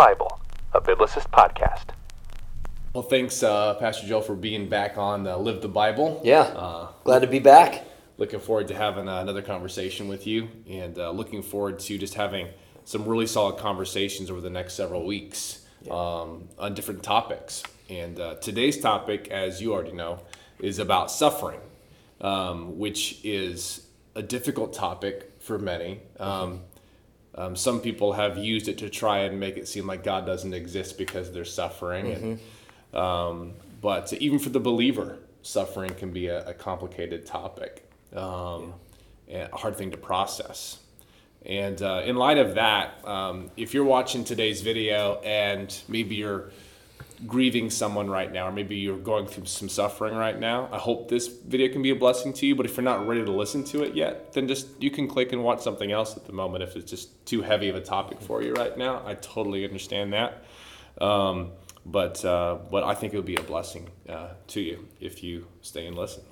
Bible, a biblicist podcast. Well, thanks, uh, Pastor Joe, for being back on uh, Live the Bible. Yeah. Uh, Glad to be back. looking forward to having uh, another conversation with you and uh, looking forward to just having some really solid conversations over the next several weeks um, on different topics. And uh, today's topic, as you already know, is about suffering, um, which is a difficult topic for many. Um, um, some people have used it to try and make it seem like God doesn't exist because they're suffering. And, um, but even for the believer, suffering can be a, a complicated topic, um, and a hard thing to process. And uh, in light of that, um, if you're watching today's video and maybe you're grieving someone right now, or maybe you're going through some suffering right now, I hope this video can be a blessing to you. But if you're not ready to listen to it yet, then just you can click and watch something else at the moment if it's just too heavy of a topic for you right now. I totally understand that. Um, but uh, but I think it would be a blessing uh, to you if you stay and listen.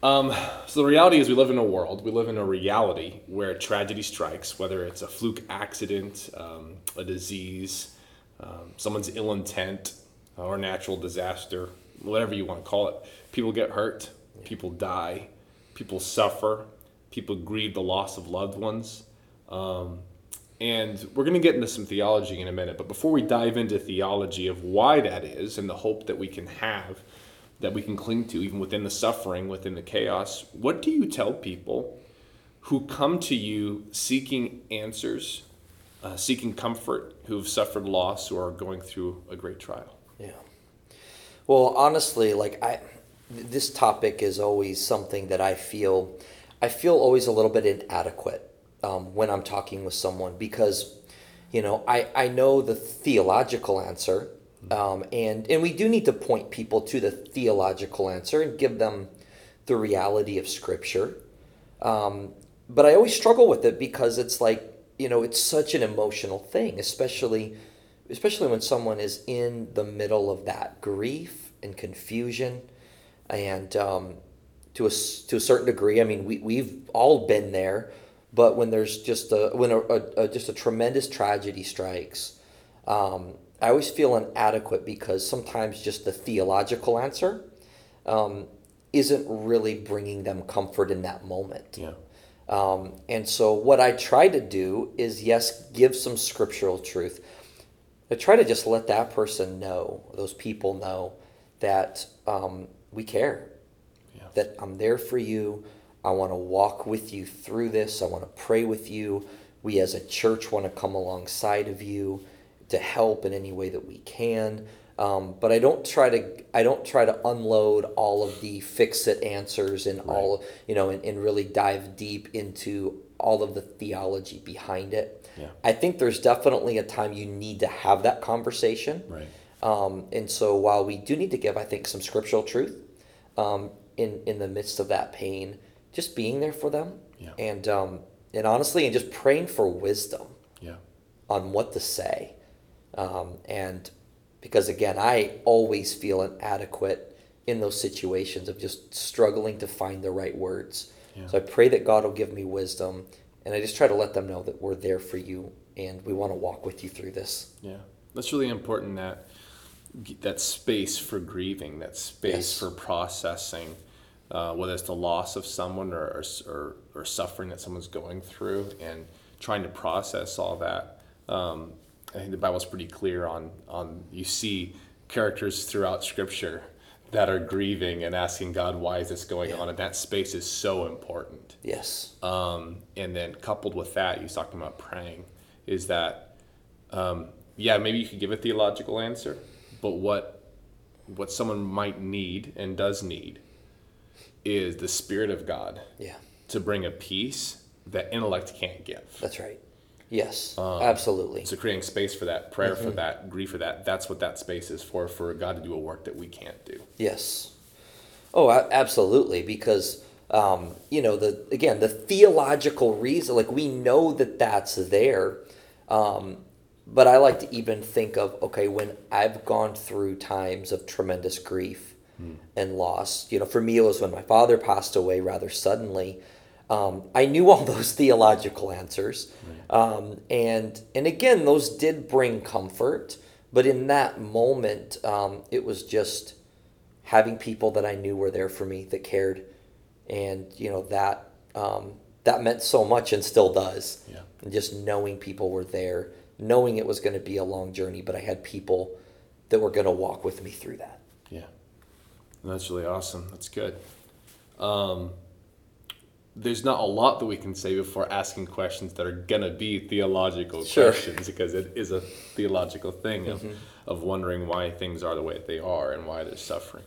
Um, so the reality is, we live in a world, we live in a reality where tragedy strikes, whether it's a fluke accident, um, a disease, um, someone's ill intent, or natural disaster, whatever you want to call it. People get hurt, people die, people suffer, people grieve the loss of loved ones. Um, and we're going to get into some theology in a minute, but before we dive into theology of why that is and the hope that we can have, that we can cling to even within the suffering, within the chaos, what do you tell people who come to you seeking answers, uh, seeking comfort, who have suffered loss, who are going through a great trial? Yeah. Well, honestly, like I, this topic is always something that I feel, I feel always a little bit inadequate um, when I'm talking with someone because, you know, I I know the theological answer, um, and and we do need to point people to the theological answer and give them the reality of Scripture. Um, but I always struggle with it because it's like you know it's such an emotional thing, especially especially when someone is in the middle of that grief and confusion, and um, to a to a certain degree, I mean we we've all been there. But when there's just a when a, a, a just a tremendous tragedy strikes, um, I always feel inadequate because sometimes just the theological answer um, isn't really bringing them comfort in that moment. Yeah. Um, and so, what I try to do is, yes, give some scriptural truth. I try to just let that person know, those people know, that um, we care, Yeah. that I'm there for you. I want to walk with you through this. I want to pray with you. We as a church want to come alongside of you to help in any way that we can. Um, but I don't try to I don't try to unload all of the fix it answers and all you know and, and really dive deep into all of the theology behind it. Yeah. I think there's definitely a time you need to have that conversation. Right. Um, and so while we do need to give, I think, some scriptural truth um, in in the midst of that pain, just being there for them, Yeah. and um, and honestly, and just praying for wisdom Yeah. on what to say, um, and because again, I always feel inadequate in those situations of just struggling to find the right words. Yeah. So I pray that God will give me wisdom, and I just try to let them know that we're there for you and we want to walk with you through this. Yeah, that's really important. That that space for grieving, that space Yes. for processing, uh, whether it's the loss of someone or, or or or suffering that someone's going through, and trying to process all that. Um, I think the Bible's pretty clear on on you see characters throughout Scripture that are grieving and asking God, "Why is this going on?" And that space is so important. Yes. Um, and then coupled with that, you're talking about praying, is that, um, yeah, maybe you could give a theological answer, but what, what someone might need and does need is the Spirit of God Yeah. to bring a peace that intellect can't give. That's right. Yes. Um, absolutely. So creating space for that, prayer for that, grief for that, that's what that space is for, for God to do a work that we can't do. Yes. Oh, a- absolutely. Because um, you know the again the theological reason, like we know that that's there, um, but I like to even think of okay when I've gone through times of tremendous grief and loss. You know, for me it was when my father passed away rather suddenly. Um, I knew all those theological answers, um, and and again, those did bring comfort. But in that moment, um, it was just having people that I knew were there for me that cared, and you know that um, that meant so much and still does. Yeah. And just knowing people were there, knowing it was going to be a long journey, but I had people that were going to walk with me through that. Yeah. That's really awesome. That's good. There's not a lot that we can say before asking questions that are going to be theological Sure. questions because it is a theological thing of, of wondering why things are the way they are and why they're suffering.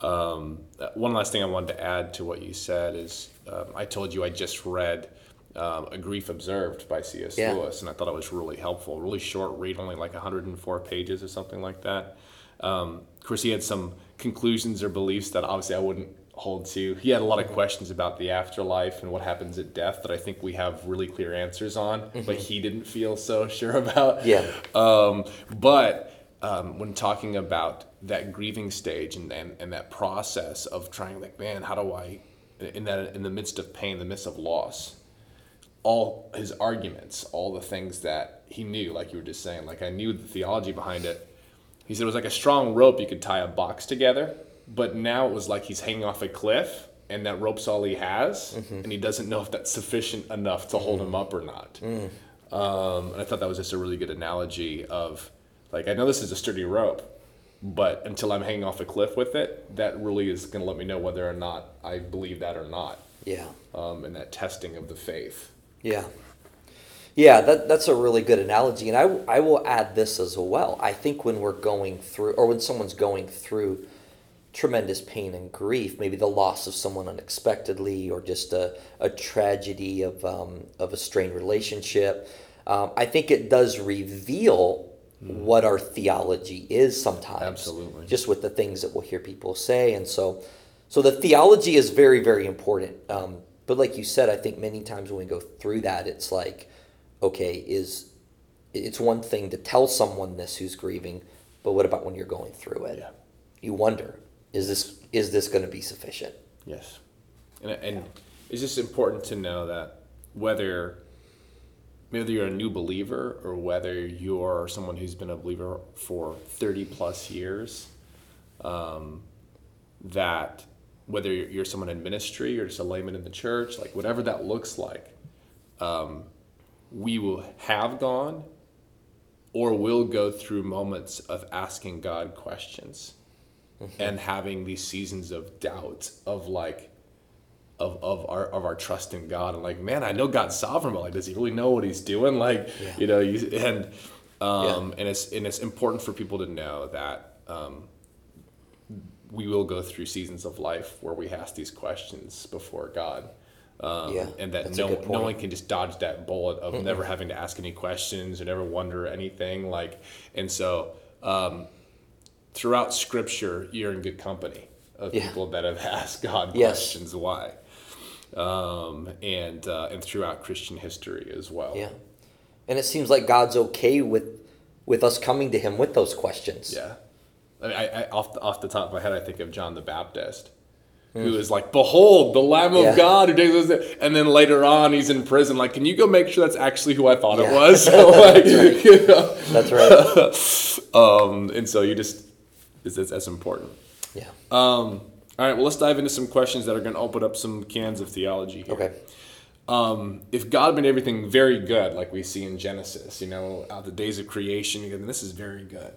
Um, uh, one last thing I wanted to add to what you said is um, I told you I just read um, A Grief Observed by C.S. Yeah. Lewis, and I thought it was really helpful. Really short read, only like 104 pages or something like that. Um, of course, he had some conclusions or beliefs that obviously I wouldn't hold to. He had a lot of questions about the afterlife and what happens at death that I think we have really clear answers on, but he didn't feel so sure about. Yeah. Um, but um, when talking about that grieving stage and, and, and that process of trying, like, man, how do I, in that in the midst of pain, the midst of loss, all his arguments, all the things that he knew, like you were just saying, like I knew the theology behind it. He said it was like a strong rope you could tie a box together, but now it was like he's hanging off a cliff and that rope's all he has, and he doesn't know if that's sufficient enough to hold him up or not. Um, and I thought that was just a really good analogy of like I know this is a sturdy rope, but until I'm hanging off a cliff with it, that really is going to let me know whether or not I believe that or not. Yeah. Um, and that testing of the faith. Yeah. Yeah, that, that's a really good analogy. And I, I will add this as well. I think when we're going through, or when someone's going through tremendous pain and grief, maybe the loss of someone unexpectedly, or just a, a tragedy of, um, of a strained relationship, um, I think it does reveal what our theology is sometimes. Absolutely. Just with the things that we'll hear people say. And so, so the theology is very, very important. Um, but like you said, I think many times when we go through that, it's like, okay, is it's one thing to tell someone this who's grieving, but what about when you're going through it? Yeah. You wonder, is this is this going to be sufficient? Yes, and, and it's just important to know that whether whether you're a new believer or whether you're someone who's been a believer for 30 plus years, um, that whether you're you're someone in ministry or just a layman in the church, like whatever that looks like, um, we will have gone or will go through moments of asking God questions and having these seasons of doubt of like of, of our of our trust in God and like man I know God's sovereign but like does he really know what he's doing? Like Yeah. you know you, and um and it's and it's important for people to know that um we will go through seasons of life where we ask these questions before God um, Yeah, and that no, no one can just dodge that bullet of never having to ask any questions or never wonder anything like and so um, throughout scripture you're in good company of Yeah. people that have asked god Yes. questions why um, and uh, and throughout christian history as well Yeah, and it seems like God's okay with with us coming to Him with those questions. yeah I, I, I off, the, off the top of my head i think of john the baptist who is like behold the lamb of Hmm. Yeah. god who takes us and then later on he's in prison like can you go make sure that's actually who i thought it Yeah. was like, you know? That's right. um, and so you just is that's, that's important yeah. Um, all right, well, let's dive into some questions that are going to open up some cans of theology here. Okay. Um, if God made everything very good, like we see in Genesis, you know, out the days of creation, go, this is very good.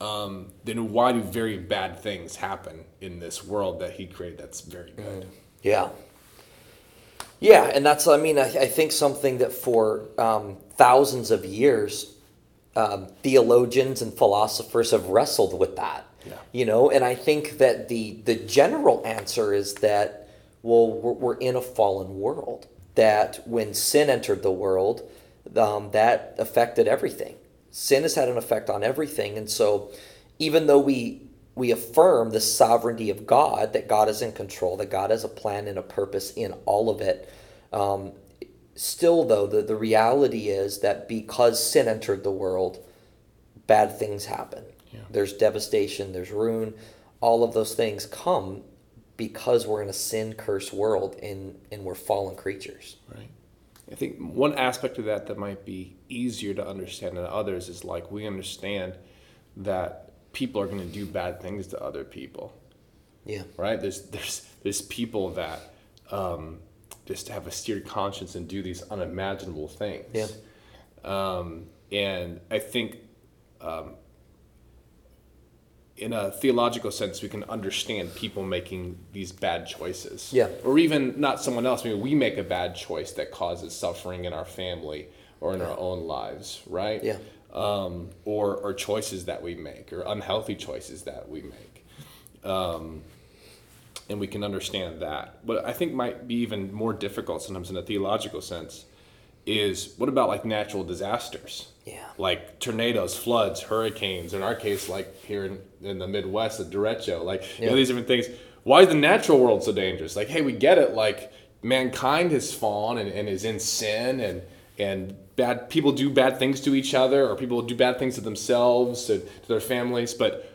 Um, then why do very bad things happen in this world that He created that's very good? Yeah. Yeah, and that's, I mean, I, I think something that for um, thousands of years, um, theologians and philosophers have wrestled with that. Yeah. You know, and I think that the, the general answer is that, well, we're, we're in a fallen world. That when sin entered the world, um, that affected everything. Sin has had an effect on everything. And so, even though we we affirm the sovereignty of God, that God is in control, that God has a plan and a purpose in all of it. Um, still, though, the, the reality is that because sin entered the world, bad things happen. There's devastation, there's ruin, all of those things come. because we're in a sin cursed world and and we're fallen creatures. Right. I think one aspect of that that might be easier to understand than others is like we understand that people are going to do bad things to other people. Yeah. Right. There's there's there's people that um, just have a steered conscience and do these unimaginable things. Yeah. Um, and I think, um, in a theological sense, we can understand people making these bad choices. Yeah. Or even not someone else. Maybe we make a bad choice that causes suffering in our family or in our own lives, right? Yeah. Um, or, or choices that we make or unhealthy choices that we make. Um, and we can understand that. What I think might be even more difficult sometimes in a theological sense is what about like natural disasters? Yeah. Like tornadoes, floods, hurricanes. In our case, like here in, in the Midwest, the derecho. Like you know these different things. Why is the natural world so dangerous? Like, hey, we get it. Like mankind has fallen and, and is in sin and and bad people do bad things to each other or people do bad things to themselves to, to their families, but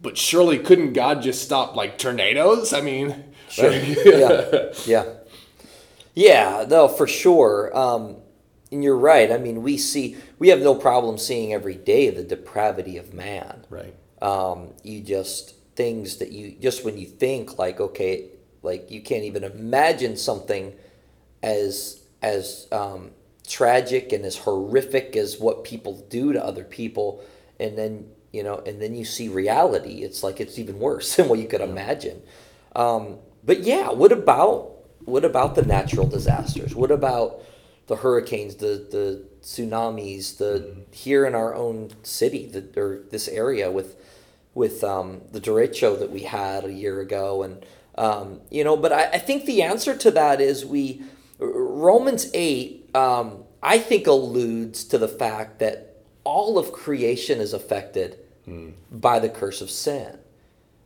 but surely couldn't God just stop like tornadoes? I mean, Sure. yeah. Yeah. Yeah, no, for sure. Um, and you're right. I mean, we see, we have no problem seeing every day the depravity of man. right. Um, you just, things that you, just when you think like, okay, like you can't even imagine something as, as, um, tragic and as horrific as what people do to other people. And then, you know, and then you see reality. It's like, it's even worse than what you could imagine. Um, but yeah, what about what about the natural disasters? What about the hurricanes, the the tsunamis, the here in our own city, the, or this area with with um, the derecho that we had a year ago, and um, you know. But I, I think the answer to that is we Romans eight. Um, I think alludes to the fact that all of creation is affected by the curse of sin.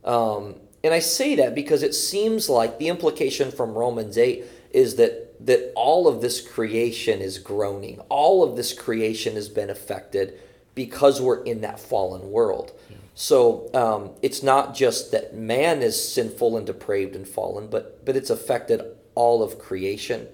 Um, and I say that because it seems like the implication from Romans 8 is that that all of this creation is groaning. All of this creation has been affected because we're in that fallen world. So um, it's not just that man is sinful and depraved and fallen, but but it's affected all of creation.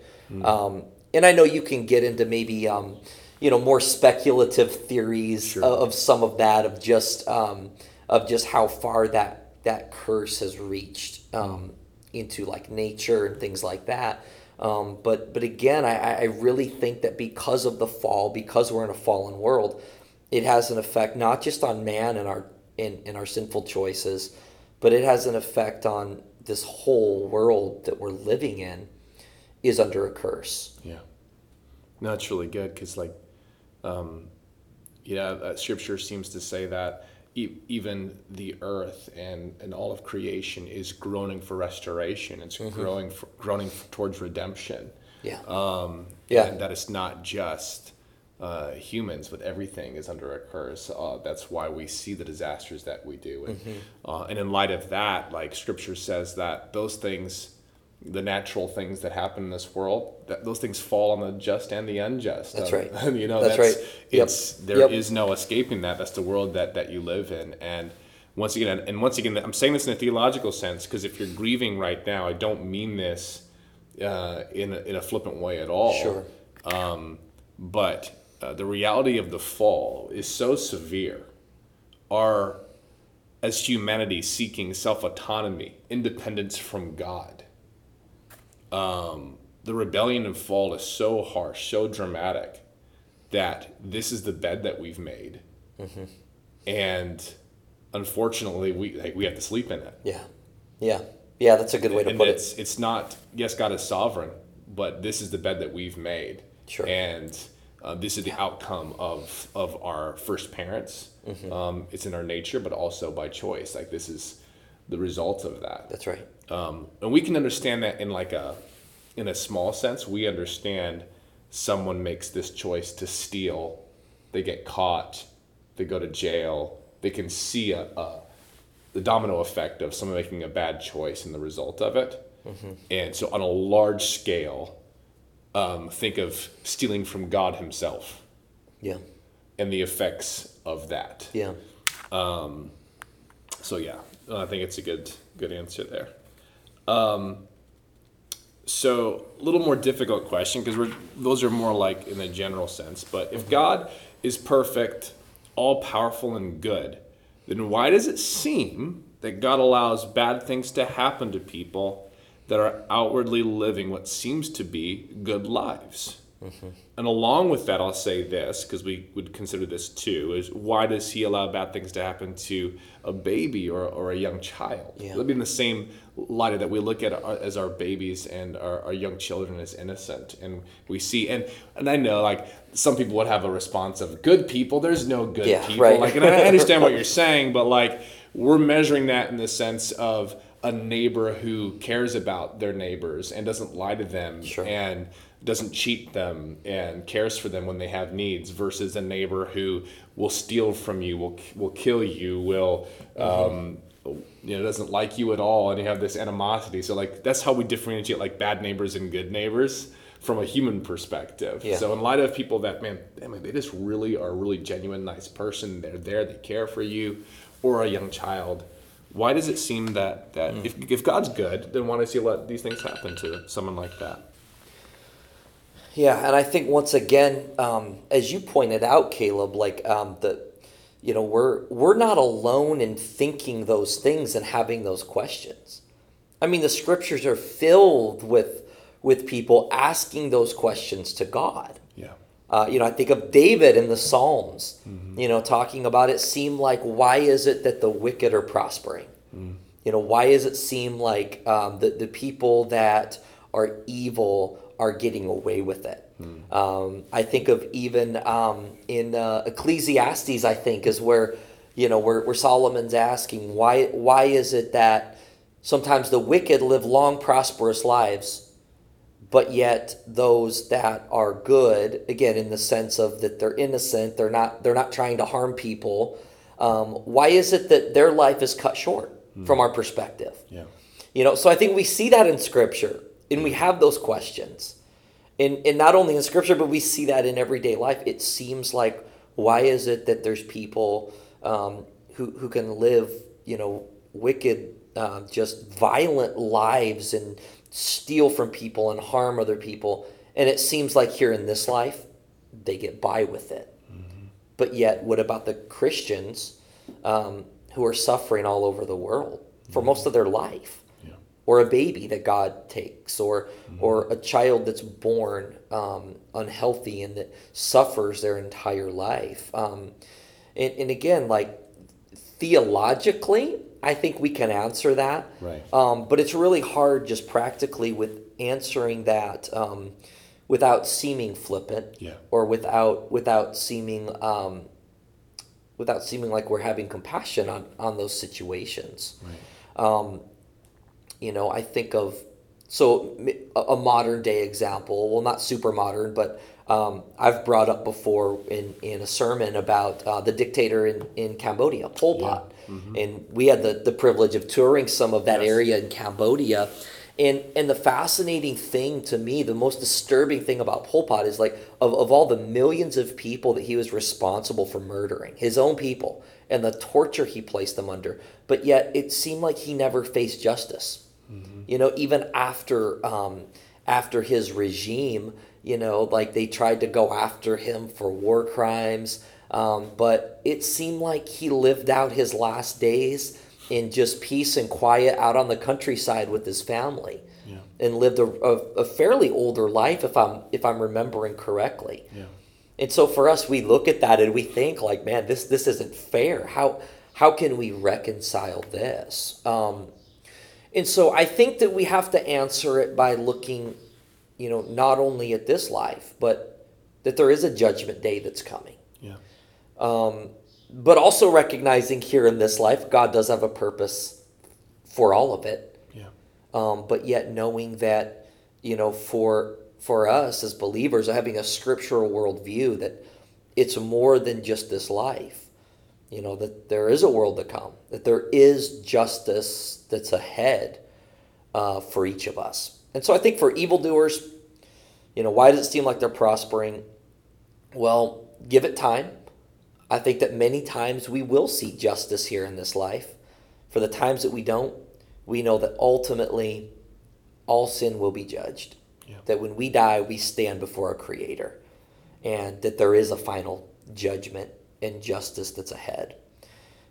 Um, and I know you can get into maybe um, you know more speculative theories of, of some of that of just um, of just how far that that curse has reached um, into like nature and things like that. Um, but but again, I, I really think that because of the fall, because we're in a fallen world, it has an effect not just on man and our in, in our sinful choices, but it has an effect on this whole world that we're living in is under a curse. Yeah. It's really good because, like, um, that scripture seems to say that e- even the earth and, and all of creation is groaning for restoration. It's growing for, groaning towards redemption. Yeah. Um, Yeah. And that it's not just uh, humans, but everything is under a curse. Uh, that's why we see the disasters that we do. And, uh, and in light of that, like scripture says that those things, the natural things that happen in this world, that those things fall on the just and the unjust. That's Uh, right. you know, That's that's, right. Yep. It's there is Yep. no escaping that. That's the world that that you live in, and once again, and once again, I'm saying this in a theological sense because if you're grieving right now, I don't mean this uh, in a, in a flippant way at all. Sure. Um, but uh, the reality of the fall is so severe. Our as humanity seeking self autonomy, independence from God. Um, the rebellion and fall is so harsh, so dramatic, that this is the bed that we've made, and unfortunately, we like, we have to sleep in it. Yeah. Yeah. Yeah, that's a good way to and put it's it. it's not yes, God is sovereign, but this is the bed that we've made, Sure. and uh, this is the outcome of of our first parents. Mm-hmm. Um, it's in our nature, but also by choice. Like this is the result of that. That's right. Um, and we can understand that in like a in a small sense. We understand someone makes this choice to steal, they get caught, they go to jail. They can see a, a the domino effect of someone making a bad choice and the result of it. And so, on a large scale, um, think of stealing from God Himself Yeah. and the effects of that. Yeah. Um, so, yeah, I think it's a good good answer there. Um, so a little more difficult question because those are more like in the general sense. But if God is perfect, all powerful, and good, then why does it seem that God allows bad things to happen to people that are outwardly living what seems to be good lives? And along with that, I'll say this because we would consider this too: is why does He allow bad things to happen to a baby or, or a young child? Yeah. Be in the same light that we look at our, as our babies and our, our young children as innocent, and we see and and I know like some people would have a response of good people. There's no good Yeah, people. right. Like, and I understand what you're saying, but like we're measuring that in the sense of a neighbor who cares about their neighbors and doesn't lie to them Sure. and doesn't cheat them and cares for them when they have needs versus a neighbor who will steal from you will will kill you will um, you know doesn't like you at all and you have this animosity. So like that's how we differentiate like bad neighbors and good neighbors from a human perspective. Yeah. so in light of people that man I mean, they just really are a really genuine nice person. They're there they care for you or a young child. Why does it seem that that Mm. if, if god's good then why does he let these things happen to someone like that Yeah, and I think once again, um, as you pointed out, Caleb, like um, the, you know, we're we're not alone in thinking those things and having those questions. I mean, the scriptures are filled with with people asking those questions to God. yeah Uh, you know, I think of David in the Psalms, you know, talking about it seem like, why is it that the wicked are prospering? You know, why does it seem like um, the, the people that are evil are getting away with it? Um, I think of even um, in uh, Ecclesiastes, I think, is where, you know, where, where Solomon's asking, why, why is it that sometimes the wicked live long, prosperous lives? but yet those that are good again in the sense of that they're innocent they're not they're not trying to harm people um, why is it that their life is cut short from our perspective yeah you know so i think we see that in scripture and we have those questions. And, and not only in scripture but we see that in everyday life. It seems like why is it that there's people um, who, who can live you know wicked uh, just violent lives and steal from people and harm other people? And it seems like here in this life they get by with it. But yet what about the christians um, who are suffering all over the world for most of their life or a baby that God takes, or or a child that's born um, unhealthy and that suffers their entire life. Um, and, and again, like theologically, I think we can answer that. Right. Um, but it's really hard just practically with answering that um, without seeming flippant Yeah. or without without seeming um, without seeming like we're having compassion on, on those situations right um, you know, I think of so a modern day example. Well, not super modern, but um, I've brought up before in, in a sermon about uh, the dictator in, in Cambodia, Pol Pot, and we had the, the privilege of touring some of that Yes. area in Cambodia. And, and the fascinating thing to me, the most disturbing thing about Pol Pot is like of, of all the millions of people that he was responsible for murdering, his own people, and the torture he placed them under, but yet it seemed like he never faced justice. You know, even after um, after his regime, you know, like they tried to go after him for war crimes, um, but it seemed like he lived out his last days in just peace and quiet out on the countryside with his family, Yeah. and lived a, a, a fairly older life, if I'm if I'm remembering correctly. yeah And so for us, we look at that and we think like, man, this this isn't fair. How how can we reconcile this? Um, and so I think that we have to answer it by looking, you know, not only at this life, but that there is a judgment day that's coming. yeah. Um, but also recognizing here in this life, God does have a purpose for all of it. Yeah. Um, but yet knowing that you know for for us as believers having a scriptural worldview that it's more than just this life you know that there is a world to come that there is justice that's ahead uh, for each of us. And so i think for evildoers you know why does it seem like they're prospering? Well give it time. I think that many times we will see justice here in this life. For the times that we don't we know that ultimately all sin will be judged. Yeah. That when we die, we stand before our Creator, and that there is a final judgment and justice that's ahead.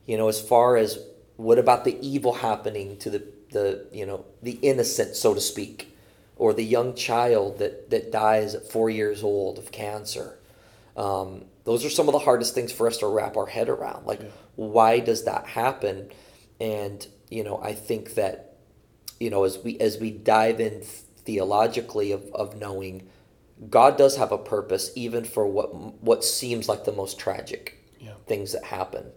You know, as far as what about the evil happening to the, the you know, the innocent, so to speak, or the young child that, that dies at four years old of cancer? Um, those are some of the hardest things for us to wrap our head around. Like, Yeah. why does that happen? And, you know, I think that, you know, as we as we dive in theologically of, of knowing God does have a purpose even for what what seems like the most tragic Yeah. things that happen.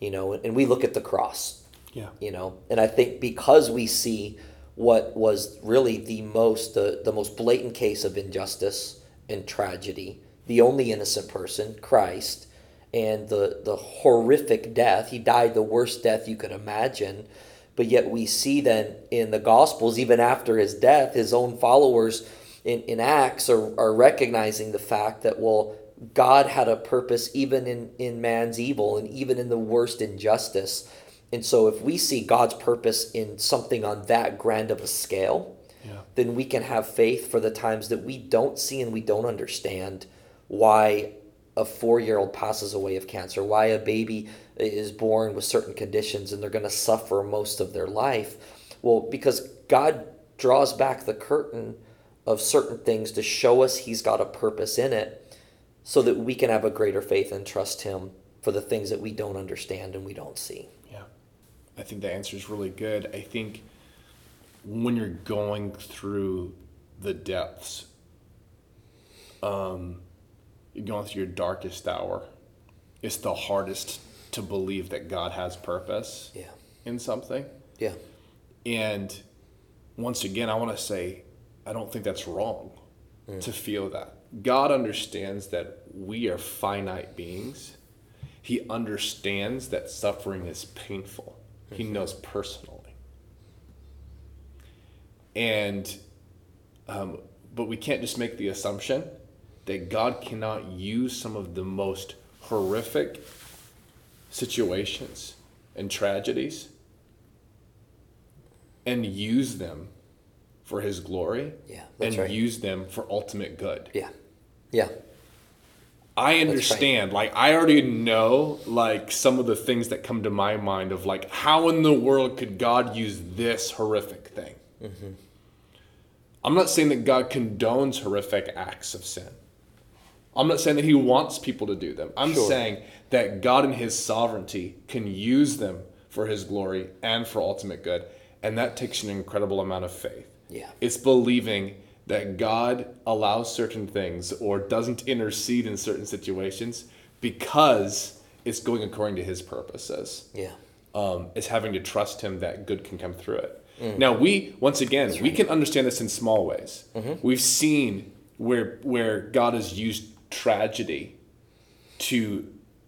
You know, and we look at the cross, Yeah. you know, and I think because we see what was really the most the, the most blatant case of injustice and tragedy, the only innocent person, Christ, and the the horrific death. He died the worst death you could imagine. But yet we see then in the Gospels, even after his death, his own followers in, in Acts are, are recognizing the fact that, well, God had a purpose even in, in man's evil and even in the worst injustice. And so if we see God's purpose in something on that grand of a scale, Yeah. then we can have faith for the times that we don't see and we don't understand why a four year old passes away of cancer, why a baby is born with certain conditions and they're going to suffer most of their life. Well, because God draws back the curtain of certain things to show us He's got a purpose in it so that we can have a greater faith and trust Him for the things that we don't understand and we don't see. Yeah. I think the answer is really good. I think when you're going through the depths, um, you're going through your darkest hour, it's the hardest to believe that God has purpose Yeah. in something. Yeah. And once again, I want to say, I don't think that's wrong to feel that. God understands that we are finite beings. He understands that suffering is painful. He knows personally. And, um, but we can't just make the assumption that God cannot use some of the most horrific situations and tragedies and use them for his glory Yeah, and right. use them for ultimate good. Yeah. Yeah. I understand. Like I already know like some of the things that come to my mind of like how in the world could God use this horrific thing? Mm-hmm. I'm not saying that God condones horrific acts of sin. I'm not saying that he wants people to do them. I'm Sure. saying that God in his sovereignty can use them for his glory and for ultimate good. And that takes an incredible amount of faith. Yeah. It's believing that God allows certain things or doesn't intercede in certain situations because it's going according to his purposes. Yeah. Um, it's having to trust him that good can come through it. Now we once again we can understand this in small ways. We've seen where where God has used tragedy to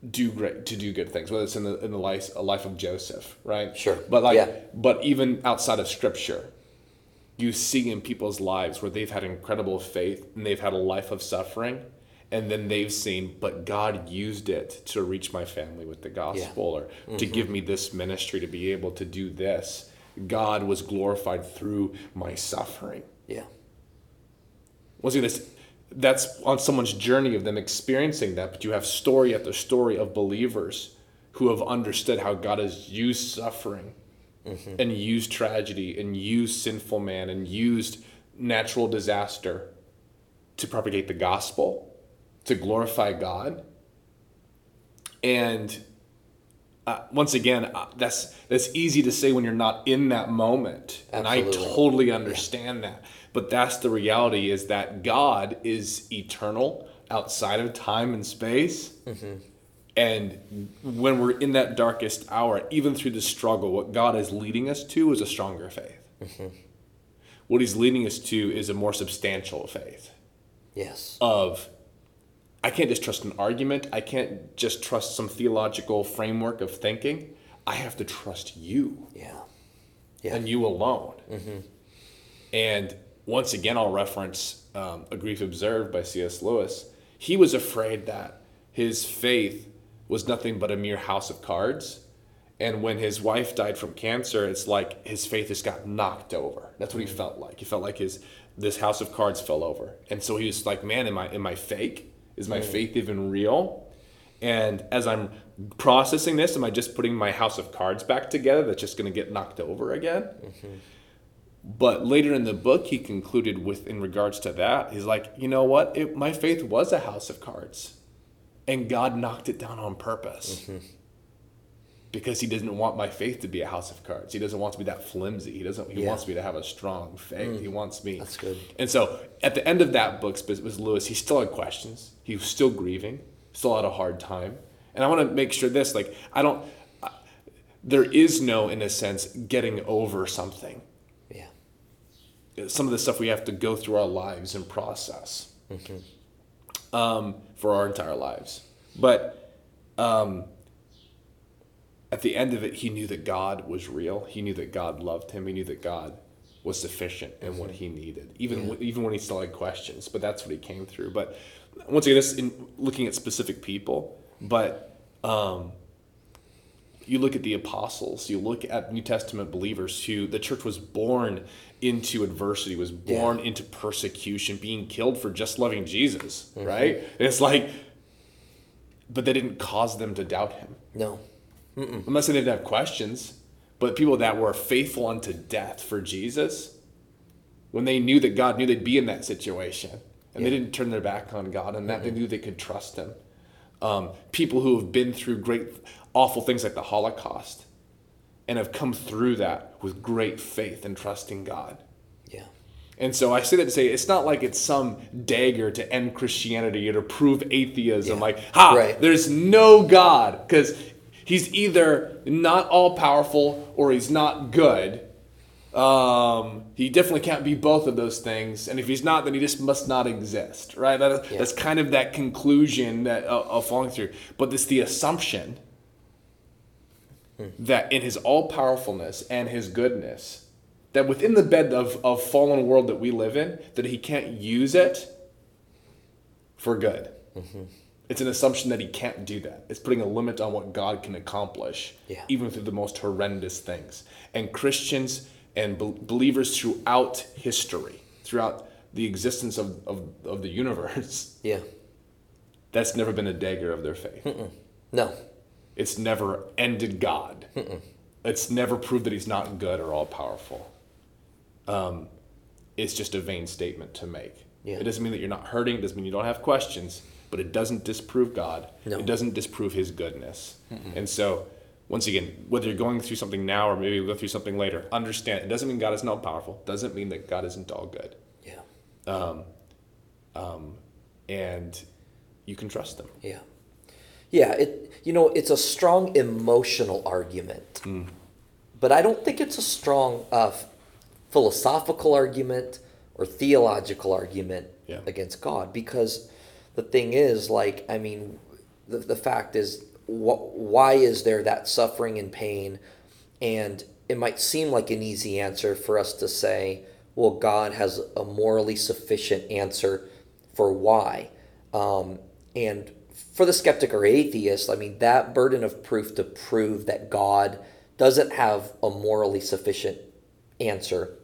do great to do good things, whether it's in the in the life a life of Joseph, right? Sure. But like Yeah. but even outside of scripture, you see in people's lives where they've had incredible faith and they've had a life of suffering and then they've seen but god used it to reach my family with the gospel or to mm-hmm. give me this ministry to be able to do this. God was glorified through my suffering. Yeah. once again this that's on someone's journey of them experiencing that but you have story after story of believers who have understood how god has used suffering and used tragedy and used sinful man and used natural disaster to propagate the gospel to glorify god. And uh, once again uh, that's that's easy to say when you're not in that moment and i totally understand that. But that's the reality is that god is eternal outside of time and space and when we're in that darkest hour even through the struggle what god is leading us to is a stronger faith what he's leading us to is a more substantial faith Yes. of I can't just trust an argument. I can't just trust some theological framework of thinking. I have to trust you Yeah. Yeah. and you alone. And once again, I'll reference um, A Grief Observed by C.S. Lewis. He was afraid that his faith was nothing but a mere house of cards And when his wife died from cancer, it's like his faith just got knocked over. That's what he mm. felt like. He felt like his this house of cards fell over. And so he was like, "Man, am I am I fake? Is my mm. faith even real?" And as I'm processing this, am I just putting my house of cards back together that's just going to get knocked over again? Mm-hmm. But later in the book, he concluded with, in regards to that, he's like, you know what? It, my faith was a house of cards, and God knocked it down on purpose. Mm-hmm. Because he doesn't want my faith to be a house of cards. He doesn't want to be that flimsy. He doesn't. He Yeah. wants me to have a strong faith. He mm. wants me. That's good. And so at the end of that book it was Lewis. He still had questions. He was still grieving. Still had a hard time. And I want to make sure this, like, I don't. I, there is no, in a sense, getting over something Yeah. some of the stuff we have to go through our lives and process mm-hmm. Um, for our entire lives. But um, at the end of it, he knew that God was real. He knew that God loved him. He knew that God was sufficient in what he needed, even when, even when he still had questions. But that's what he came through. But once again, this in looking at specific people, but um, you look at the apostles, you look at New Testament believers who the church was born into adversity, was born into persecution, being killed for just loving Jesus, mm-hmm. right? And it's like, but that didn't cause them to doubt him. No. I'm not saying they didn't have questions, but people that were faithful unto death for Jesus, when they knew that God knew they'd be in that situation, and they didn't turn their back on God, and that they knew they could trust Him. Um, people who have been through great, awful things like the Holocaust, and have come through that with great faith and trusting God. Yeah. And so I say that to say it's not like it's some dagger to end Christianity or to prove atheism. Yeah. Like, ha, Right. there's no God because he's either not all powerful or he's not good. Um, he definitely can't be both of those things. And if he's not, then he just must not exist, right? That, Yeah. That's kind of that conclusion that uh, of falling through. But it's the assumption that in his all powerfulness and his goodness, that within the bed of, of fallen world that we live in, that he can't use it for good. It's an assumption that he can't do that. It's putting a limit on what God can accomplish, Yeah. even through the most horrendous things. And Christians and be- believers throughout history, throughout the existence of, of, of the universe, Yeah. that's never been a dagger of their faith. No. It's never ended God. It's never proved that He's not good or all powerful. Um, it's just a vain statement to make. Yeah. It doesn't mean that you're not hurting. It doesn't mean you don't have questions. But it doesn't disprove God. No. It doesn't disprove His goodness. And so, once again, whether you're going through something now or maybe you'll go through something later, understand it doesn't mean God is not powerful. Doesn't mean that God isn't all good. Yeah. Um, um, And you can trust them. Yeah. Yeah, it you know, it's a strong emotional argument. But I don't think it's a strong uh, philosophical argument or theological argument Yeah. against God because the thing is like I mean the, the fact is wh- why is there that suffering and pain and it might seem like an easy answer for us to say well God has a morally sufficient answer for why um, and for the skeptic or atheist, I mean, that burden of proof to prove that God doesn't have a morally sufficient answer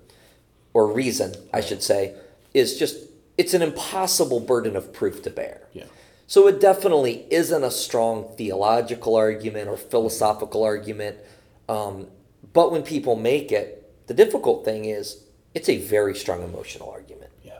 or reason, I should say, is just, it's an impossible burden of proof to bear. Yeah. So it definitely isn't a strong theological argument or philosophical argument. Um, but when people make it, the difficult thing is it's a very strong emotional argument. Yeah.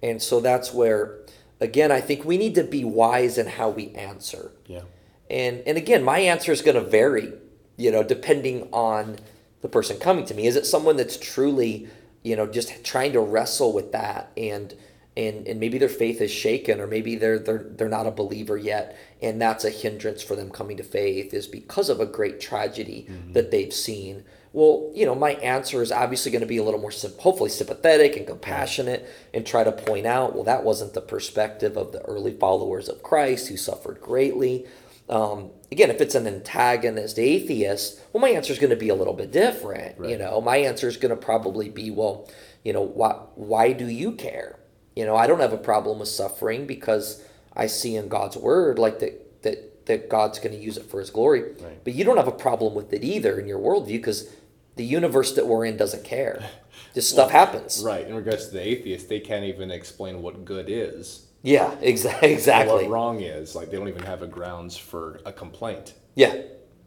And so that's where, again, I think we need to be wise in how we answer. Yeah. And and again, my answer is going to vary, you know, depending on the person coming to me. Is it someone that's truly, you know, just trying to wrestle with that and and and maybe their faith is shaken or maybe they're they're they're not a believer yet and that's a hindrance for them coming to faith is because of a great tragedy that they've seen. Well, you know, my answer is obviously going to be a little more, hopefully, sympathetic and compassionate, and try to point out, well, that wasn't the perspective of the early followers of Christ who suffered greatly. Um, again, if it's an antagonist atheist, well, my answer is going to be a little bit different. You know, my answer is going to probably be, well, you know, why why do you care? You know, I don't have a problem with suffering because I see in God's word like that that that God's going to use it for His glory. Right. But you don't have a problem with it either in your worldview because the universe that we're in doesn't care. Just stuff happens. Right. In regards to the atheists, they can't even explain what good is. Yeah, exa- exactly. What wrong is. Like they don't even have a grounds for a complaint Yeah,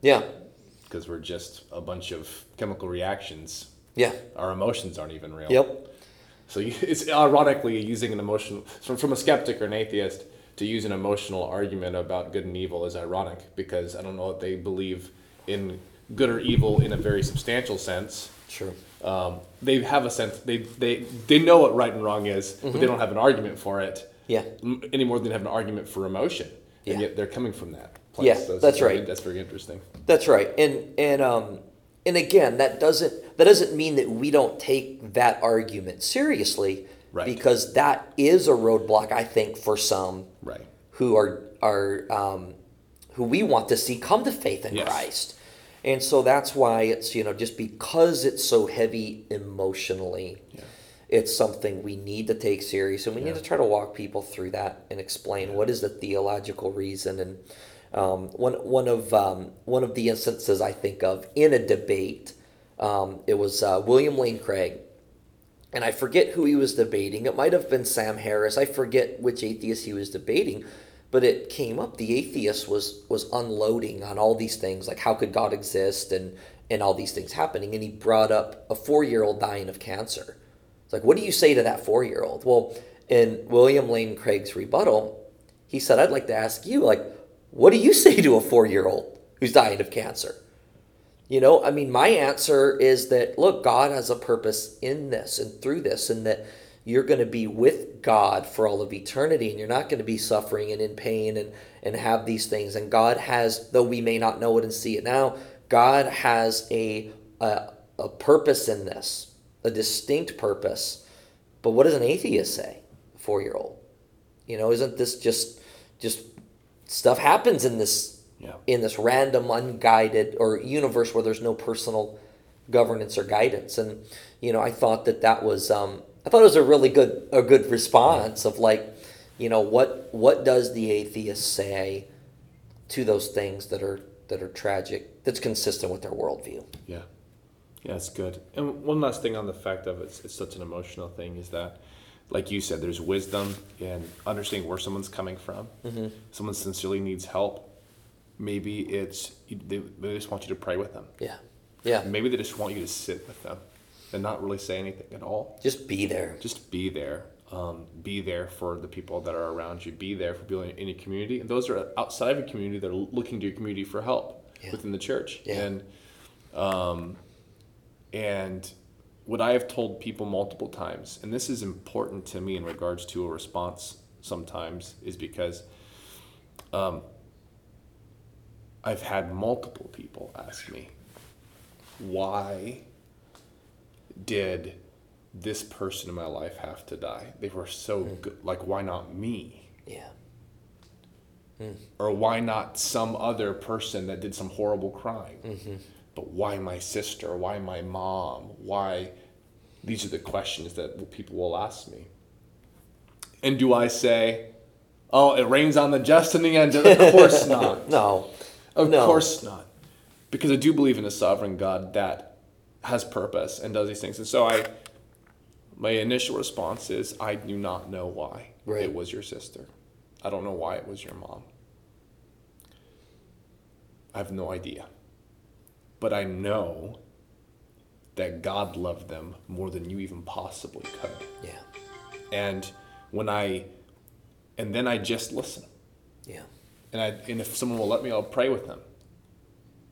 yeah, because we're just a bunch of chemical reactions. yeah. Our emotions aren't even real. Yep. So you, it's ironically using an emotional from, from a skeptic or an atheist to use an emotional argument about good and evil is ironic because I don't know that they believe in good or evil in a very substantial sense. Sure. Um, they have a sense they, they they know what right and wrong is, but they don't have an argument for it. Mm-hmm. Yeah. Any more than they have an argument for emotion, and Yeah. yet they're coming from that. Place. Yeah, So it's that's right. That's very interesting. That's right. And and um and again, that doesn't that doesn't mean that we don't take that argument seriously Right. because that is a roadblock I think for some Right. who are are um, who we want to see come to faith in Yes. Christ. And so that's why it's you know just because it's so heavy emotionally, it's something we need to take serious, and we need to try to walk people through that and explain what is the theological reason. And um, one one of um, one of the instances I think of in a debate, um, it was uh, William Lane Craig and I forget who he was debating. It might have been Sam Harris. I forget which atheist he was debating, but it came up. The atheist was was unloading on all these things, like how could God exist and and all these things happening. And he brought up a four year old dying of cancer. It's like, what do you say to that four year old? Well, in William Lane Craig's rebuttal, he said, I'd like to ask you, like, what do you say to a four year old who's dying of cancer? You know, I mean, my answer is that look, God has a purpose in this and through this, and that you're going to be with God for all of eternity, and you're not going to be suffering and in pain and, and have these things. And God has, though we may not know it and see it now, God has a, a, a purpose in this, a distinct purpose. But what does an atheist say, four year old? You know, isn't this just just stuff happens in this Yeah. in this random, unguided or universe where there's no personal governance or guidance. And you know, I thought that that was um, I thought it was a really good a good response of like, you know, what what does the atheist say to those things that are that are tragic that's consistent with their worldview. Yeah. Yeah, it's good. And one last thing on the fact of it's, it's such an emotional thing is that, like you said, there's wisdom in understanding where someone's coming from. Mm-hmm. Someone sincerely needs help. Maybe it's they, they just want you to pray with them. Yeah, yeah. Maybe they just want you to sit with them and not really say anything at all. Just be there. Just be there. Um, be there for the people that are around you. Be there for people in, in your community. And those are outside of your community that are looking to your community for help Yeah. within the church. Yeah. And um, and what I have told people multiple times, and this is important to me in regards to a response sometimes, is because um, I've had multiple people ask me, why did this person in my life have to die? They were so hmm. good. Like, why not me? Yeah, hmm. Or why not some other person that did some horrible crime? Mm-hmm. But why my sister? Why my mom? Why? These are the questions that people will ask me. And do I say, oh, it rains on the just in the end? Of course not. no, Of No. course not. Because I do believe in a sovereign God that has purpose and does these things. And so I my initial response is I do not know why Right. it was your sister. I don't know why it was your mom. I have no idea. But I know that God loved them more than you even possibly could. yeah, And when I and then I just listen yeah, and I and if someone will let me, I'll pray with them.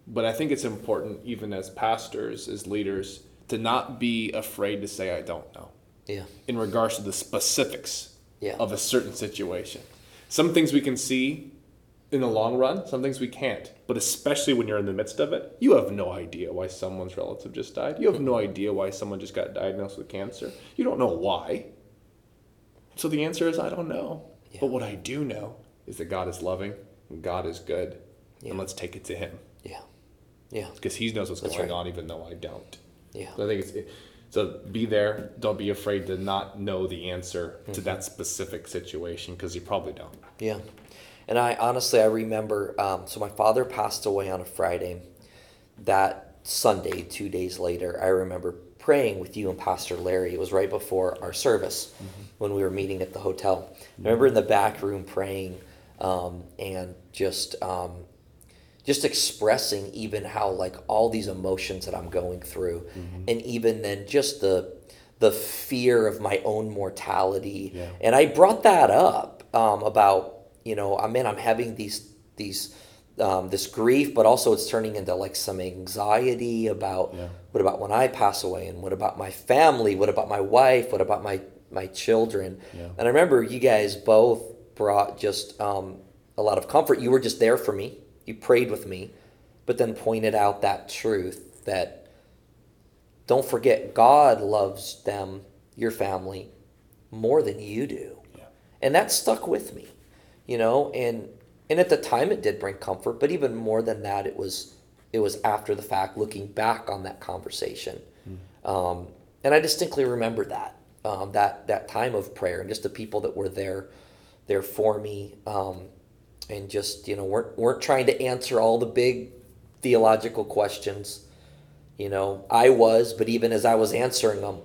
But I think it's important, even as pastors, as leaders, to not be afraid to say I don't know yeah, in regards to the specifics Yeah. of a certain situation. Some things we can see in the long run, some things we can't. But especially when you're in the midst of it, you have no idea why someone's relative just died. You have no idea why someone just got diagnosed with cancer. You don't know why. So the answer is I don't know. Yeah. But what I do know is that God is loving and God is good. Yeah. And let's take it to Him yeah, yeah, because He knows what's That's going right. on, even though I don't. yeah. So I think it's so be there. Don't be afraid to not know the answer Mm-hmm. to that specific situation because you probably don't. Yeah. And I honestly, I remember. Um, so my father passed away on a Friday. That Sunday, two days later, I remember praying with you and Pastor Larry. It was right before our service when we were meeting at the hotel. I remember in the back room praying um, and just um, just expressing even how like all these emotions that I'm going through, and even then just the the fear of my own mortality. Yeah. And I brought that up um, about you know I mean I'm having these these um, this grief, but also it's turning into like some anxiety about Yeah. what about when I pass away, and what about my family, what about my wife, what about my my children. Yeah. And I remember you guys both brought just um, a lot of comfort. You were just there for me. You prayed with me, but then pointed out that truth that don't forget God loves them, your family, more than you do. Yeah. And that stuck with me, you know, and and at the time it did bring comfort, but even more than that, it was it was after the fact, looking back on that conversation. Um, and I distinctly remember that um, that that time of prayer and just the people that were there there for me, um, and just you know weren't weren't trying to answer all the big theological questions. You know, I was, but even as I was answering them,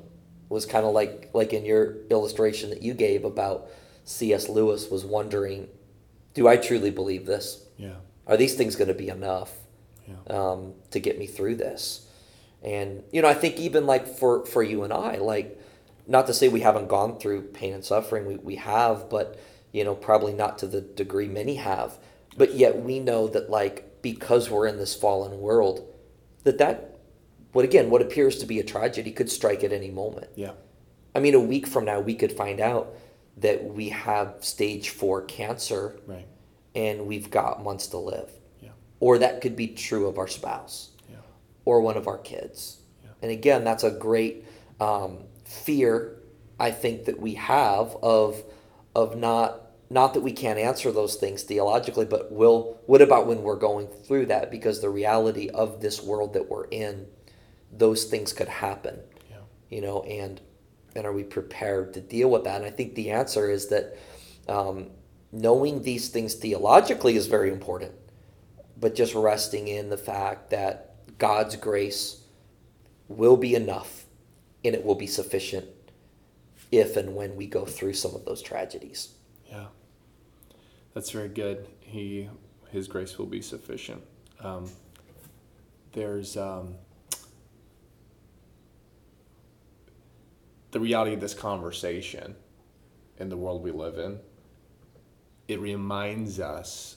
was kind of like like in your illustration that you gave about C.S. Lewis was wondering, do I truly believe this? Yeah. Are these things going to be enough Yeah. um, to get me through this? And you know, I think even like for for you and I, like not to say we haven't gone through pain and suffering, we we have, but you know, probably not to the degree many have. But yet we know that like because we're in this fallen world, that that what again what appears to be a tragedy could strike at any moment. Yeah. I mean, a week from now, we could find out that we have stage four cancer Right. and we've got months to live. Yeah. Or that could be true of our spouse Yeah. or one of our kids. Yeah. And again, that's a great um, fear I think that we have of of not not that we can't answer those things theologically, but will what about when we're going through that? Because the reality of this world that we're in, those things could happen Yeah. you know and and are we prepared to deal with that and i think the answer is that um, knowing these things theologically is very important but just resting in the fact that god's grace will be enough and it will be sufficient if and when we go through some of those tragedies Yeah, that's very good. He, His grace will be sufficient. Um, there's um, the reality of this conversation in the world we live in. It reminds us,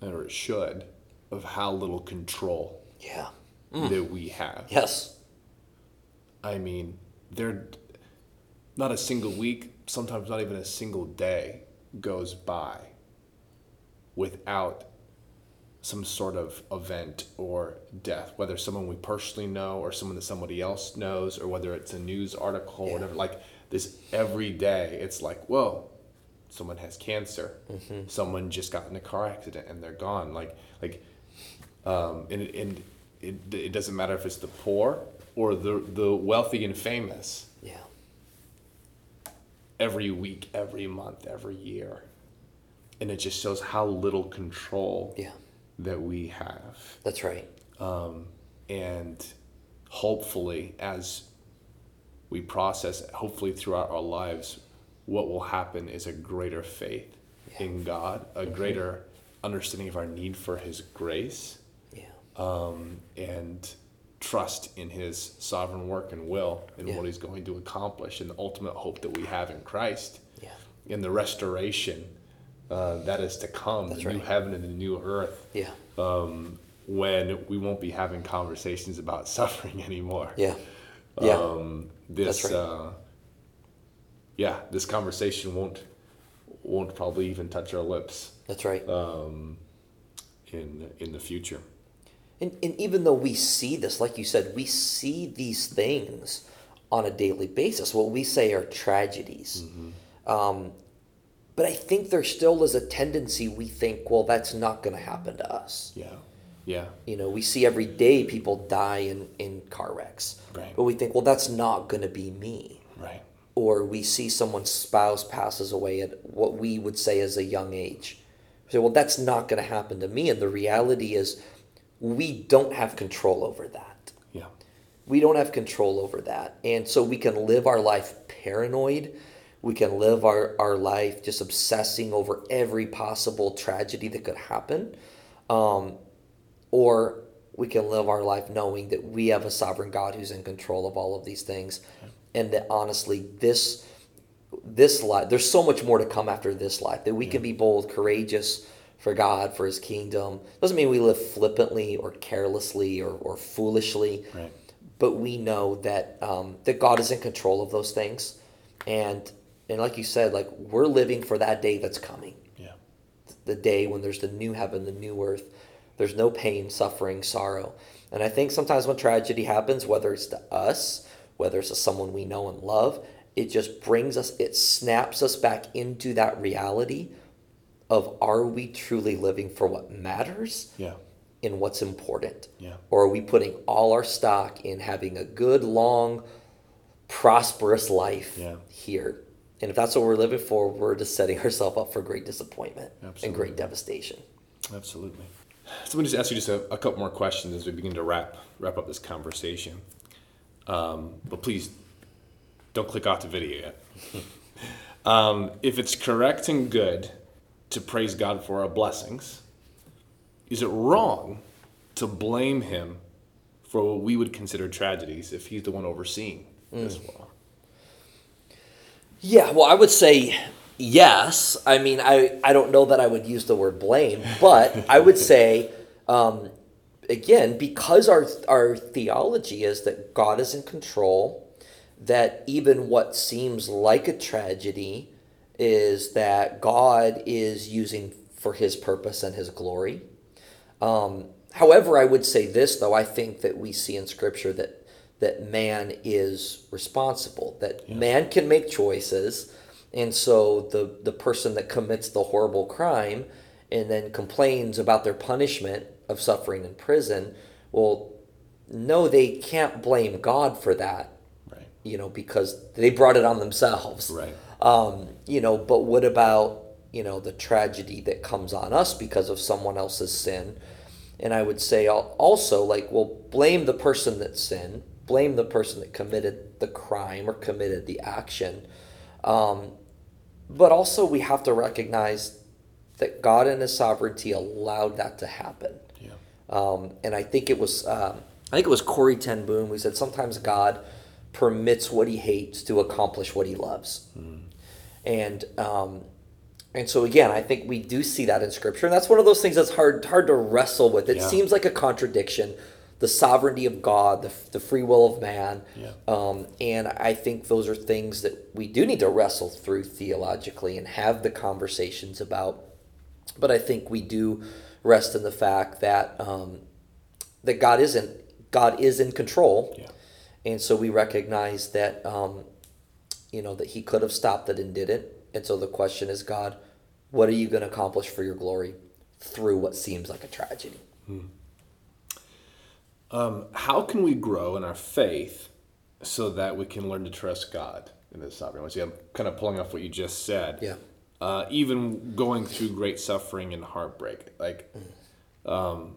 or it should, of how little control yeah that we have. yes I mean, there not a single week, sometimes not even a single day goes by without some sort of event or death, whether someone we personally know or someone that somebody else knows, or whether it's a news article or whatever. Like this every day, it's like, whoa, someone has cancer, Mm-hmm. someone just got in a car accident and they're gone. Like, like, um, and and it, it doesn't matter if it's the poor or the the wealthy and famous. yeah Every week, every month, every year, and it just shows how little control yeah. that we have. that's right. Um, and hopefully, as we process, hopefully throughout our lives, what will happen is a greater faith Yeah. in God, a greater understanding of our need for His grace, yeah. Um, and trust in His sovereign work and will and Yeah. what He's going to accomplish, and the ultimate hope that we have in Christ, yeah. In the restoration uh, that is to come, That's the new heaven and the new earth. Yeah. Um, when we won't be having conversations about suffering anymore. yeah. Yeah. Um, this, That's right. uh, yeah, this conversation won't won't probably even touch our lips. That's right. Um, in in the future. And, and even though we see this, like you said, we see these things on a daily basis. What we say are tragedies. Um, but I think there still is a tendency we think, well, that's not going to happen to us. Yeah, yeah, You know, we see every day people die in, in car wrecks. Right. But we think, well, that's not going to be me. right, Or we see someone's spouse passes away at what we would say is a young age. say, well, that's not going to happen to me. And the reality is, we don't have control over that. Yeah. We don't have control over that. And so we can live our life paranoid. We can live our, our life just obsessing over every possible tragedy that could happen. Um, or we can live our life knowing that we have a sovereign God who's in control of all of these things. And that honestly, this this life, there's so much more to come after this life that we can be bold, courageous for God, for his kingdom. Doesn't mean we live flippantly or carelessly or, or foolishly. Right. But we know that um, that God is in control of those things. And and like you said, like we're living for that day that's coming. Yeah. The day when there's the new heaven, the new earth. There's no pain, suffering, sorrow. And I think sometimes when tragedy happens, whether it's to us, whether it's to someone we know and love, it just brings us, it snaps us back into that reality of are we truly living for what matters Yeah. in what's important? Yeah. Or are we putting all our stock in having a good, long, prosperous life Yeah. here? And if that's what we're living for, we're just setting ourselves up for great disappointment and great devastation. Absolutely. So let me just ask you just a, a couple more questions as we begin to wrap wrap up this conversation. Um, but please don't click off the video yet. um, if it's correct and good to praise God for our blessings, is it wrong to blame Him for what we would consider tragedies if He's the one overseeing as well? Yeah, well, I would say yes. I mean, I, I don't know that I would use the word blame, but I would say, um, again, because our, our theology is that God is in control, that even what seems like a tragedy is that God is using for his purpose and his glory. Um, however, I would say this, though, I think that we see in Scripture that that man is responsible, that man can make choices, and so the the person that commits the horrible crime and then complains about their punishment of suffering in prison, well, no, they can't blame God for that, Right. you know, because they brought it on themselves. Right. Um, you know, but what about, you know, the tragedy that comes on us because of someone else's sin? And I would say also, like, well, blame the person that sinned, blame the person that committed the crime or committed the action. Um, but also, we have to recognize that God in His sovereignty allowed that to happen. Yeah. Um, and I think it was, um, I think it was Corrie ten Boom who said sometimes God permits what He hates to accomplish what He loves. And um, and so again, I think we do see that in Scripture, and that's one of those things that's hard hard to wrestle with. It Yeah. seems like a contradiction, the sovereignty of God, the, the free will of man, Yeah. um, and I think those are things that we do need to wrestle through theologically and have the conversations about. But I think we do rest in the fact that um, that God isn't God is in control, Yeah. and so we recognize that um, you know that He could have stopped it and didn't. And so the question is, God, what are you going to accomplish for your glory through what seems like a tragedy? How can we grow in our faith so that we can learn to trust God in His sovereignty? I'm kind of pulling off what you just said. Yeah. Uh, even going through great suffering and heartbreak, like, um,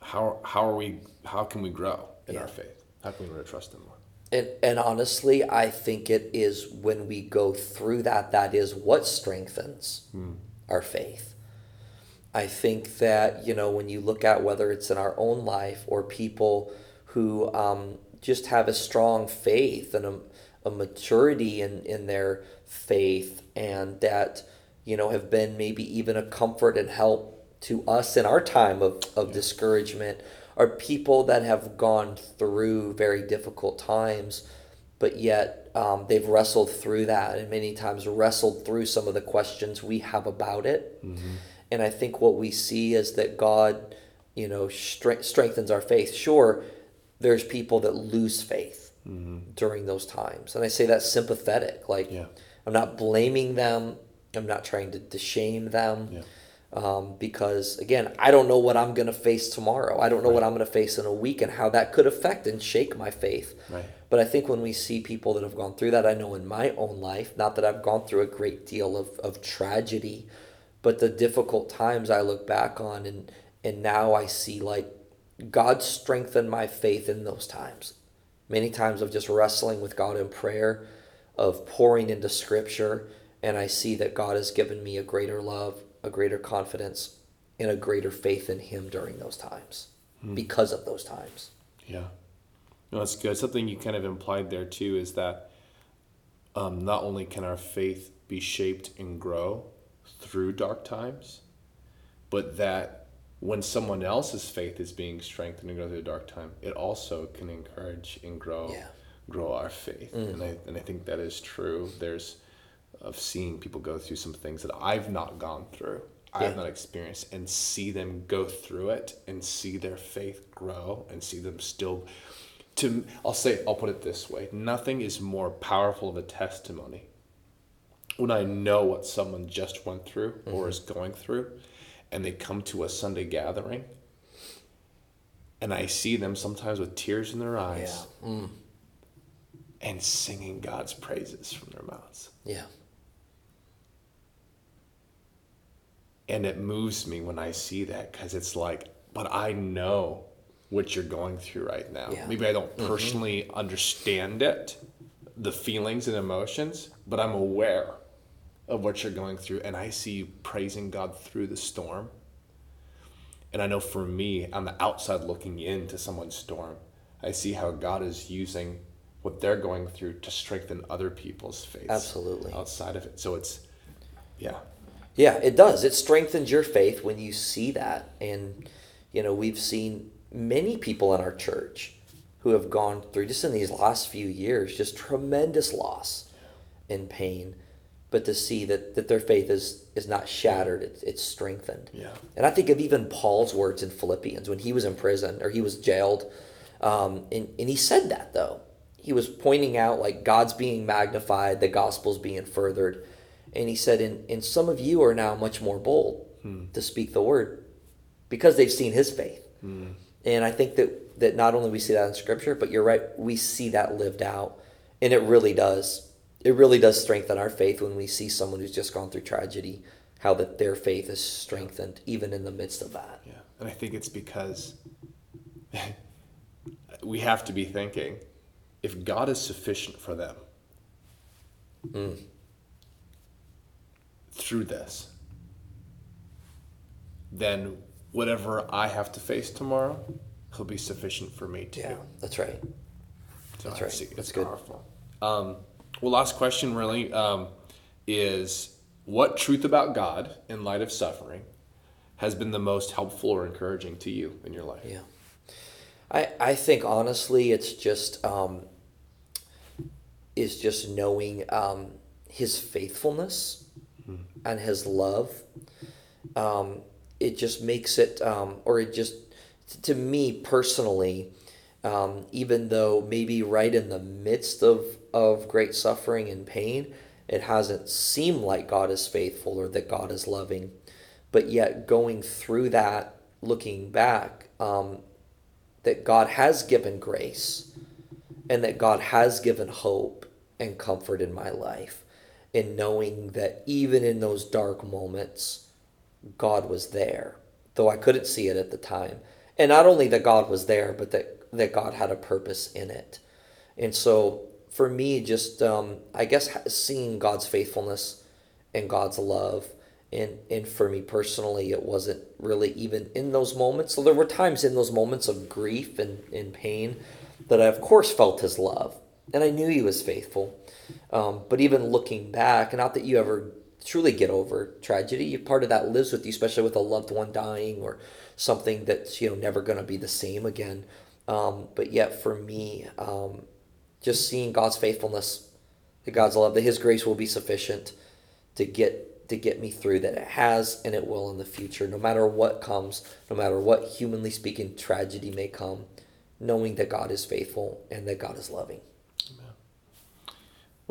how how are we? How can we grow in Yeah. our faith? How can we learn to trust Him more? And, and honestly, I think it is when we go through that, that is what strengthens our faith. I think that, you know, when you look at whether it's in our own life or people who um, just have a strong faith and a, a maturity in, in their faith and that, you know, have been maybe even a comfort and help to us in our time of, of discouragement are people that have gone through very difficult times, but yet um, they've wrestled through that and many times wrestled through some of the questions we have about it. And I think what we see is that God, you know, stre- strengthens our faith. Sure, there's people that lose faith during those times. And I say that's sympathetic. Like, Yeah. I'm not blaming them, I'm not trying to, to shame them. Yeah. Um, because again, I don't know what I'm going to face tomorrow. I don't know what I'm going to face in a week and how that could affect and shake my faith. Right. But I think when we see people that have gone through that, I know in my own life, not that I've gone through a great deal of, of tragedy, but the difficult times I look back on and and now I see like God strengthened my faith in those times. Many times of just wrestling with God in prayer, of pouring into scripture, and I see that God has given me a greater love, a greater confidence, and a greater faith in him during those times. Because of those times. Yeah. No, that's good. Something you kind of implied there too is that um, not only can our faith be shaped and grow through dark times, but that when someone else's faith is being strengthened and grow through a dark time, it also can encourage and grow Yeah. grow our faith. And I and I think that is true. There's of seeing people go through some things that I've not gone through. I've Yeah. not experienced and see them go through it and see their faith grow and see them still to I'll say I'll put it this way. Nothing is more powerful of a testimony when I know what someone just went through or mm-hmm. is going through and they come to a Sunday gathering and I see them sometimes with tears in their eyes Yeah. Mm. and singing God's praises from their mouths. Yeah. And it moves me when I see that because it's like, but I know what you're going through right now. Yeah. Maybe I don't mm-hmm. personally understand it, the feelings and emotions, but I'm aware of what you're going through. And I see you praising God through the storm. And I know for me, on the outside looking into someone's storm, I see how God is using what they're going through to strengthen other people's faith. Absolutely. Outside of it. So it's, yeah. Yeah, it does. It strengthens your faith when you see that. And, you know, we've seen many people in our church who have gone through, just in these last few years, just tremendous loss and pain. But to see that, that their faith is, is not shattered, it's, it's strengthened. Yeah. And I think of even Paul's words in Philippians when he was in prison or he was jailed. Um, and, and he said that, though. He was pointing out, like, God's being magnified, the gospel's being furthered. And he said, and, and some of you are now much more bold hmm. to speak the word because they've seen his faith. Hmm. And I think that, that not only we see that in scripture, but you're right, we see that lived out. And it really does. It really does strengthen our faith when we see someone who's just gone through tragedy, how that their faith is strengthened even in the midst of that. Yeah, and I think it's because we have to be thinking if God is sufficient for them hmm. Through this, then whatever I have to face tomorrow, He'll be sufficient for me too. Yeah, that's right. So That's I right. see It's That's good. powerful. Um, well, last question really um, is what truth about God in light of suffering has been the most helpful or encouraging to you in your life? Yeah. I, I think honestly it's just um, is just knowing um, his faithfulness and his love. Um, it just makes it um, or it just to me personally, um, even though maybe right in the midst of, of great suffering and pain, it hasn't seemed like God is faithful or that God is loving. But yet, going through that, looking back, um, that God has given grace and that God has given hope and comfort in my life. And knowing that even in those dark moments, God was there, though I couldn't see it at the time. And not only that God was there, but that, that God had a purpose in it. And so for me, just um, I guess seeing God's faithfulness and God's love, and and for me personally, it wasn't really even in those moments. So there were times in those moments of grief and, and pain that I of course felt His love, and I knew He was faithful. Um, but even looking back, not that you ever truly get over tragedy, part of that lives with you, especially with a loved one dying or something that's you know never going to be the same again. Um, but yet for me, um, just seeing God's faithfulness, that God's love, that His grace will be sufficient to get to get me through. That it has and it will in the future, no matter what comes, no matter what humanly speaking tragedy may come, knowing that God is faithful and that God is loving.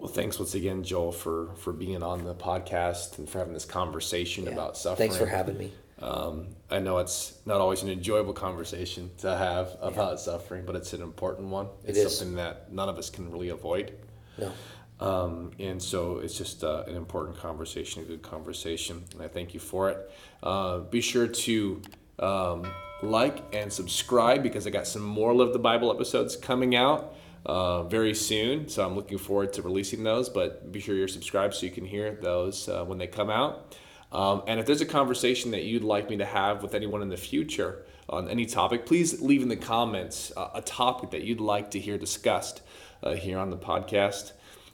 Well, thanks once again, Joel, for for being on the podcast and for having this conversation Yeah. about suffering. Thanks for having me. Um, I know it's not always an enjoyable conversation to have about suffering, but it's an important one. It It's something that none of us can really avoid. No. Um, and so it's just uh, an important conversation, a good conversation, and I thank you for it. Uh, be sure to um, like and subscribe because I got some more Live the Bible episodes coming out uh, very soon. So I'm looking forward to releasing those, but be sure you're subscribed so you can hear those uh, when they come out. Um, and if there's a conversation that you'd like me to have with anyone in the future on any topic, please leave in the comments uh, a topic that you'd like to hear discussed uh, here on the podcast.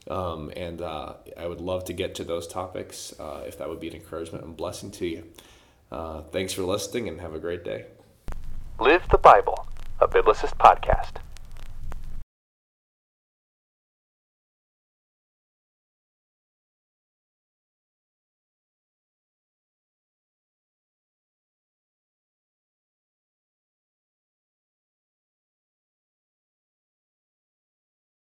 Um, and uh, I would love to get to those topics uh, if that would be an encouragement and blessing to you. Thanks for listening and have a great day. Live the Bible, a biblicist podcast.